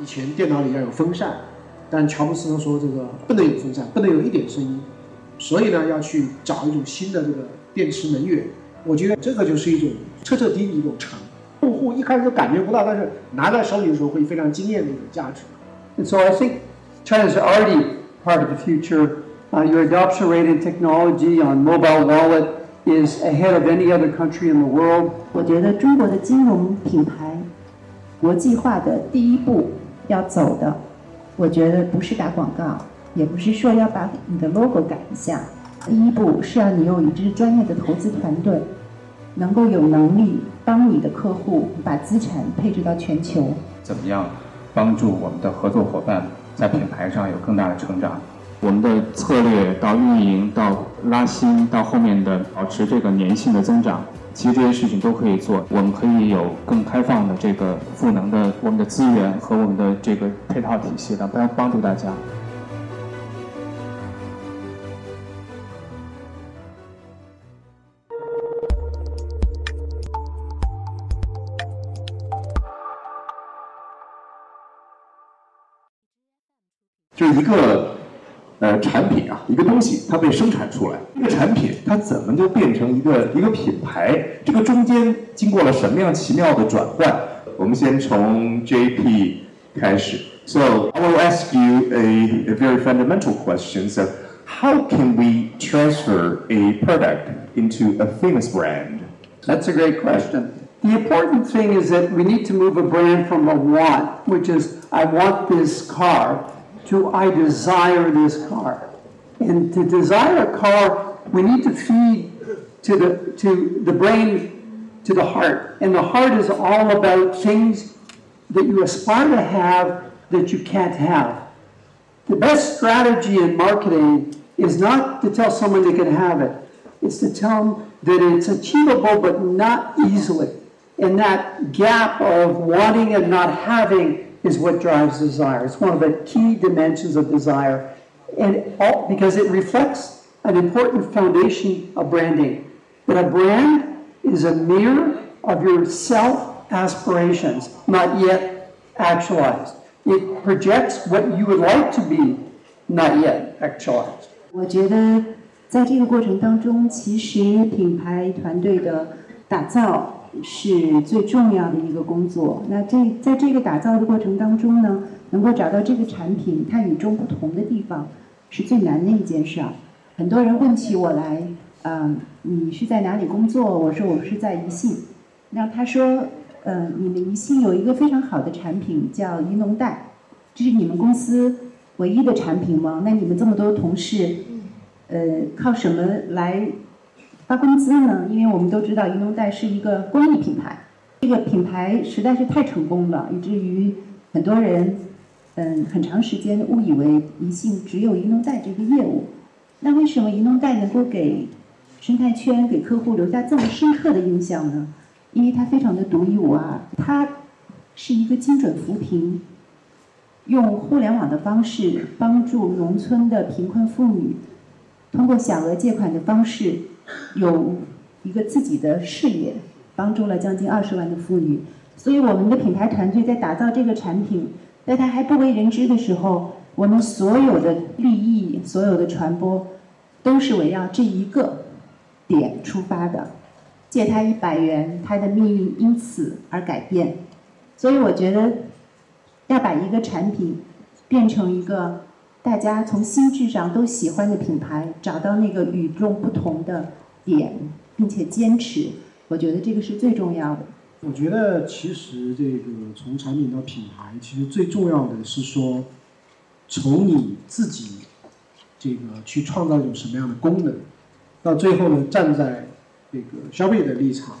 以前电脑里要有风扇，但乔布斯呢说这个不能有风扇，不能有一点声音，所以呢要去找一种新的这个电池能源。我觉得这个就是一种彻彻底底一种成。用户一开始感觉不到，但是拿在手里的时候会非常惊艳的一种价值。And so I think China is already part of the future. Uh, your adoption rate in technology on mobile wallet is ahead of any other country in the world. 我觉得中国的金融品牌国际化的第一步 要走的，我觉得不是打广告，也不是说要把你的 logo 改一下。第一步是要你有一支专业的投资团队，能够有能力帮你的客户把资产配置到全球。怎么样帮助我们的合作伙伴在品牌上有更大的成长？我们的策略到运营到拉新到后面的保持这个粘性的增长，其实这些事情都可以做。我们可以有更开放的这个赋能的我们的资源和我们的这个配套体系来帮帮助大家。就一个呃产品啊，一个东西它被生产出来，这个产品它怎么就变成一个一个品牌？这个中间经过了什么样奇妙的转换？我们先从 JP 开始。So I will ask you a, a very fundamental question. So how can we transfer a product into a famous brand? That's a great question. The important thing is that we need to move a brand from a want, which is I want this car, to I desire this car. And to desire a car, we need to feed to the to the brain, to the heart. And the heart is all about things that you aspire to have that you can't have. The best strategy in marketing is not to tell someone they can have it. It's to tell them that it's achievable but not easily. And that gap of wanting and not having is what drives desire. It's one of the key dimensions of desire. And all, because it reflects an important foundation of branding. That a brand is a mirror of your self aspirations, not yet actualized. It projects what you would like to be, not yet actualized. 我觉得在这个过程当中，其实品牌团队的打造 是最重要的一个工作。那这在这个打造的过程当中呢，能够找到这个产品它与众不同的地方，是最难的一件事儿。很多人问起我来，嗯、你是在哪里工作？我说我是在宜信。那他说，呃、你们宜信有一个非常好的产品叫宜农贷，这是你们公司唯一的产品吗？那你们这么多同事，呃，靠什么来发工资呢？因为我们都知道宜农贷是一个公益品牌，这个品牌实在是太成功了，以至于很多人，嗯，很长时间误以为宜信只有宜农贷这个业务。那为什么宜农贷能够给生态圈、给客户留下这么深刻的印象呢？因为它非常的独一无二，它是一个精准扶贫，用互联网的方式帮助农村的贫困妇女，通过小额借款的方式，有一个自己的事业，帮助了将近二十万的妇女。所以我们的品牌团队在打造这个产品，在它还不为人知的时候，我们所有的利益、所有的传播，都是围绕这一个点出发的。借他一百元，他的命运因此而改变。所以我觉得，要把一个产品变成一个大家从心智上都喜欢的品牌，找到那个与众不同的点，并且坚持，我觉得这个是最重要的。我觉得其实这个从产品到品牌，其实最重要的是说，从你自己这个去创造一种什么样的功能，到最后呢，站在这个消费者的立场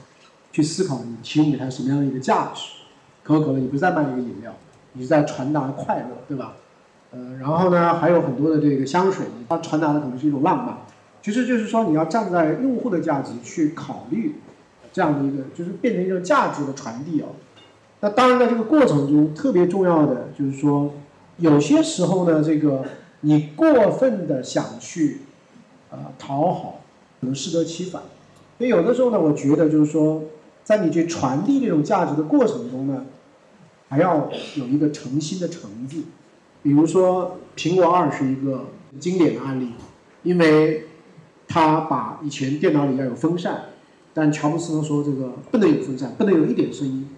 去思考你提供给他什么样的一个价值。可口可乐，你不是在卖一个饮料，你是在传达快乐，对吧？呃，然后呢，还有很多的这个香水，它传达的可能是一种浪漫。其实就是说，你要站在用户的价值去考虑这样的一个，就是变成一个价值的传递啊。那当然，在这个过程中，特别重要的就是说，有些时候呢，这个你过分的想去呃讨好，可能适得其反。所以有的时候呢，我觉得就是说，在你去传递这种价值的过程中呢，还要有一个诚心的诚字。比如说，苹果二是一个经典的案例，因为他把以前电脑里要有风扇，但乔布斯说这个不能有风扇，不能有一点声音，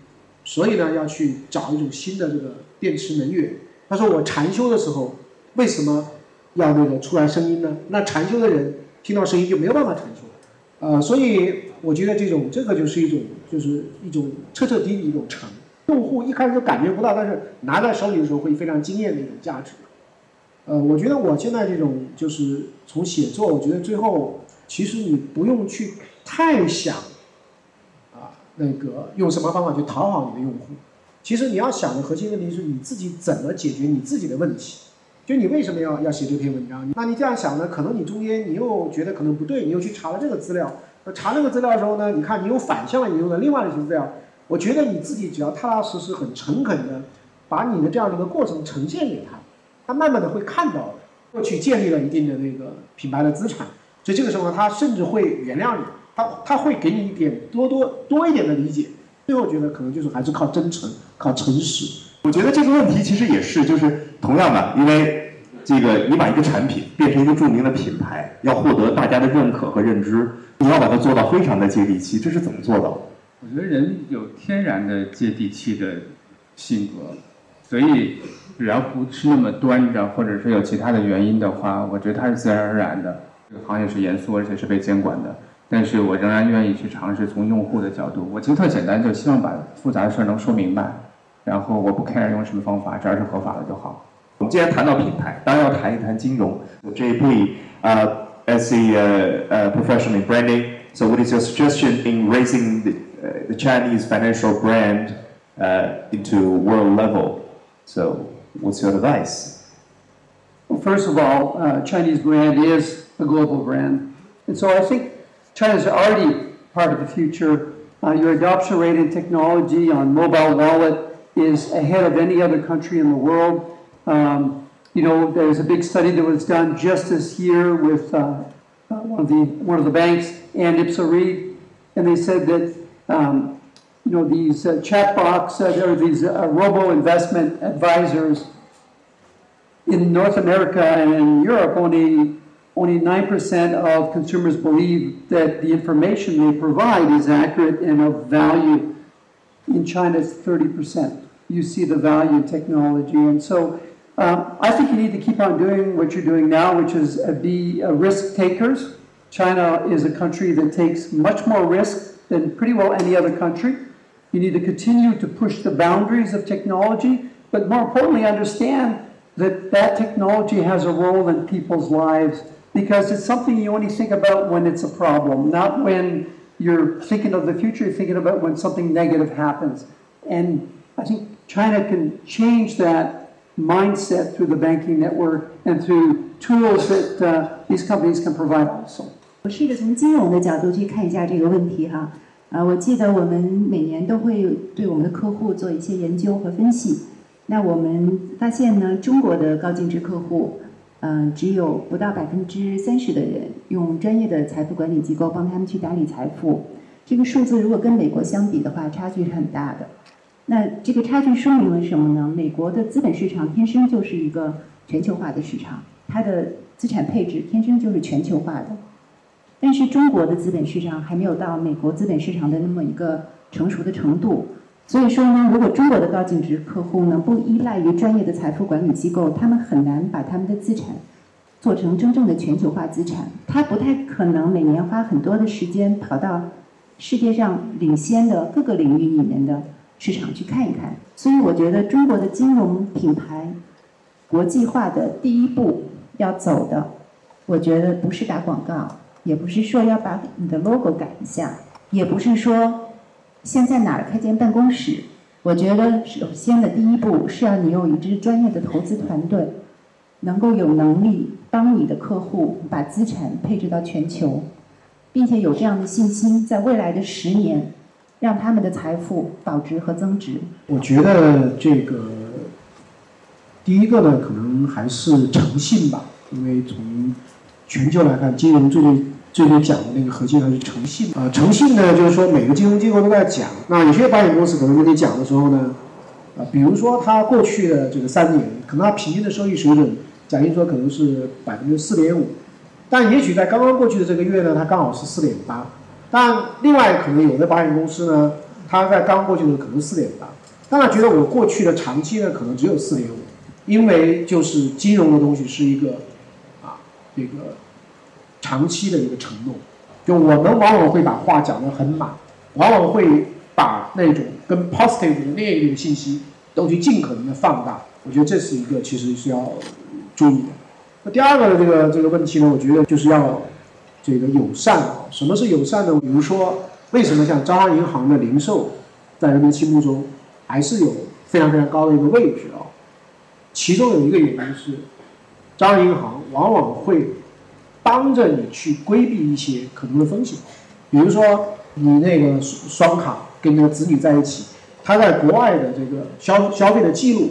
所以呢要去找一种新的这个电池能源。他说我禅修的时候为什么要那个出来声音呢？那禅修的人听到声音就没有办法禅修，呃，所以我觉得这种这个就是一种就是一种彻彻底底一种禅。用户一开始就感觉不到，但是拿在手里的时候会非常惊艳的一种价值。呃，我觉得我现在这种就是从写作，我觉得最后其实你不用去太想，啊，那个用什么方法去讨好你的用户。其实你要想的核心问题是你自己怎么解决你自己的问题。就你为什么要要写这篇文章？那你这样想呢？可能你中间你又觉得可能不对，你又去查了这个资料。那查这个资料的时候呢，你看你又反向了引用了另外的一些资料。我觉得你自己只要踏踏实实、很诚恳的把你的这样的一个过程呈现给他，他慢慢的会看到过去建立了一定的那个品牌的资产，所以这个时候，他甚至会原谅你，他他会给你一点多多多一点的理解。最后觉得可能就是还是靠真诚、靠诚实。我觉得这个问题其实也是，就是同样的，因为这个你把一个产品变成一个著名的品牌，要获得大家的认可和认知，你要把它做到非常的接地气，这是怎么做到的？我觉得人有天然的接地气的性格，所以只要不是那么端着，或者是有其他的原因的话，我觉得它是自然而然的。这个行业是严肃而且是被监管的，但是我仍然愿意去尝试从用户的角度。我其实特简单，就希望把复杂的事儿能说明白，然后我不 care 用什么方法，只要是合法的就好。我们既然谈到品牌，当然要谈一谈金融。JP 啊，as a uh, professional in branding, so what is your suggestion in raising the uh, the Chinese financial brand uh, into world level. So, what's your advice? Well, first of all, uh, Chinese brand is a global brand, and so I think China is already part of the future. Uh, your adoption rate in technology on mobile wallet is ahead of any other country in the world. Um, you know, there's a big study that was done just this year with uh, one of the one of the banks and Ipsa Reid, and they said that um, you know, these uh, chatbots, uh, there are these uh, robo investment advisors in North America and in Europe. Only only 9% of consumers believe that the information they provide is accurate and of value. In China, it's 30%. You see the value in technology. And so um, I think you need to keep on doing what you're doing now, which is uh, be uh, risk takers. China is a country that takes much more risk than pretty well any other country. You need to continue to push the boundaries of technology, but more importantly, understand that that technology has a role in people's lives because it's something you only think about when it's a problem, not when you're thinking of the future, you're thinking about when something negative happens. And I think China can change that mindset through the banking network and through tools that uh, these companies can provide also. 我试着从金融的角度去看一下这个问题哈，啊，我记得我们每年都会对我们的客户做一些研究和分析，那我们发现呢，中国的高净值客户，嗯，只有不到百分之三十的人用专业的财富管理机构帮他们去打理财富，这个数字如果跟美国相比的话，差距是很大的。那这个差距说明了什么呢？美国的资本市场天生就是一个全球化的市场，它的资产配置天生就是全球化的。但是中国的资本市场还没有到美国资本市场的那么一个成熟的程度，所以说呢，如果中国的高净值客户呢不依赖于专业的财富管理机构，他们很难把他们的资产做成真正的全球化资产。他不太可能每年花很多的时间跑到世界上领先的各个领域里面的市场去看一看。所以我觉得中国的金融品牌国际化的第一步要走的，我觉得不是打广告。也不是说要把你的 logo 改一下，也不是说现在哪儿开间办公室。我觉得首先的第一步是要你有一支专业的投资团队，能够有能力帮你的客户把资产配置到全球，并且有这样的信心，在未来的十年让他们的财富保值和增值。我觉得这个第一个呢，可能还是诚信吧，因为从全球来看，金融最最。最近讲的那个核心还是诚信啊，诚信呢，就是说每个金融机构都在讲。那有些保险公司可能跟你讲的时候呢，啊，比如说它过去的这个三年，可能它平均的收益水准，假定说可能是百分之四点五，但也许在刚刚过去的这个月呢，它刚好是四点八。但另外可能有的保险公司呢，它在刚过去的可能四点八，当然觉得我过去的长期呢可能只有四点五，因为就是金融的东西是一个啊这个长期的一个承诺，就我们往往会把话讲得很满，往往会把那种跟 positive 的那一个信息都去尽可能的放大，我觉得这是一个其实是要注意的。那第二个的这个这个问题呢，我觉得就是要这个友善啊。什么是友善呢？比如说，为什么像招商银行的零售在人们心目中还是有非常非常高的一个位置啊？其中有一个原因是，招商银行往往会帮着你去规避一些可能的风险，比如说你那个双卡跟那个子女在一起，他在国外的这个消消费的记录，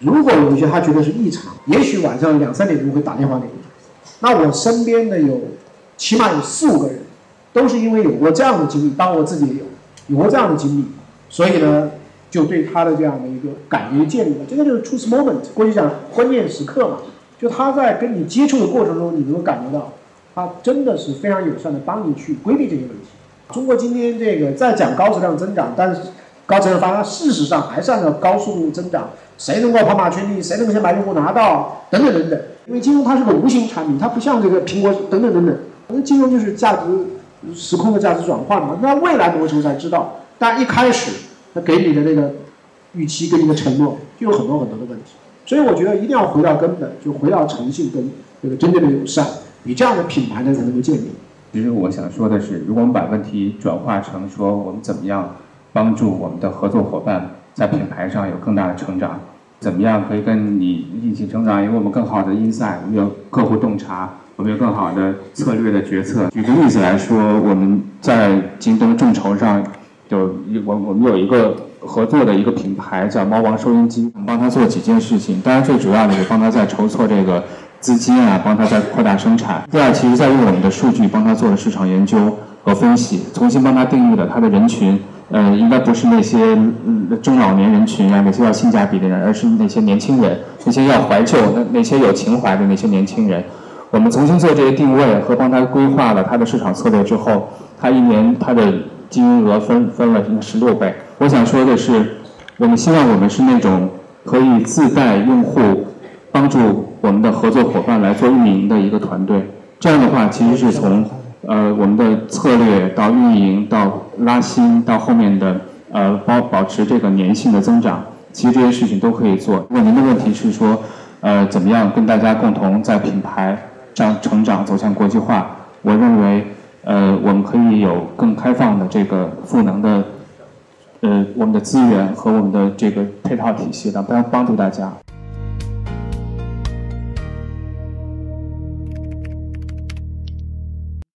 如果有一些他觉得是异常，也许晚上两三点钟会打电话给你。那我身边的有起码有四五个人，都是因为有过这样的经历，当我自己也有有过这样的经历，所以呢，就对他的这样的一个感觉建立了。这个就是 truth moment，过去讲关键时刻嘛，就他在跟你接触的过程中，你能够感觉到，他真的是非常友善的帮你去规避这些问题。中国今天这个在讲高质量增长，但是高质量发展事实上还是按照高速度增长，谁能够跑马圈地，谁能够先把用户拿到，等等等等。因为金融它是个无形产品，它不像这个苹果等等等等。那金融就是价值时空的价值转换嘛。那未来某种才知道，但一开始他给你的那个预期跟你的承诺就有很多很多的问题。所以我觉得一定要回到根本，就回到诚信跟这个真正的友善，你这样的品牌呢才能够建立。其实我想说的是，如果我们把问题转化成说我们怎么样帮助我们的合作伙伴在品牌上有更大的成长，怎么样可以跟你一起成长，有我们更好的 insight，我们有客户洞察，我们有更好的策略的决策。举个例子来说，我们在京东众筹上有我我们有一个合作的一个品牌叫猫王收音机，我们帮他做几件事情，当然最主要的是帮他在筹措这个。资金啊，帮他在扩大生产。第二，其实在用我们的数据帮他做了市场研究和分析，重新帮他定义了他的人群。呃，应该不是那些中老年人群啊，那些要性价比的人，而是那些年轻人，那些要怀旧、那那些有情怀的那些年轻人。我们重新做这些定位和帮他规划了他的市场策略之后，他一年他的金额分分了十六倍。我想说的是，我们希望我们是那种可以自带用户帮助。我们的合作伙伴来做运营的一个团队，这样的话，其实是从呃我们的策略到运营到拉新到后面的呃保保持这个粘性的增长，其实这些事情都可以做。如果您的问题是说呃怎么样跟大家共同在品牌上成长走向国际化，我认为呃我们可以有更开放的这个赋能的呃我们的资源和我们的这个配套体系来帮帮助大家。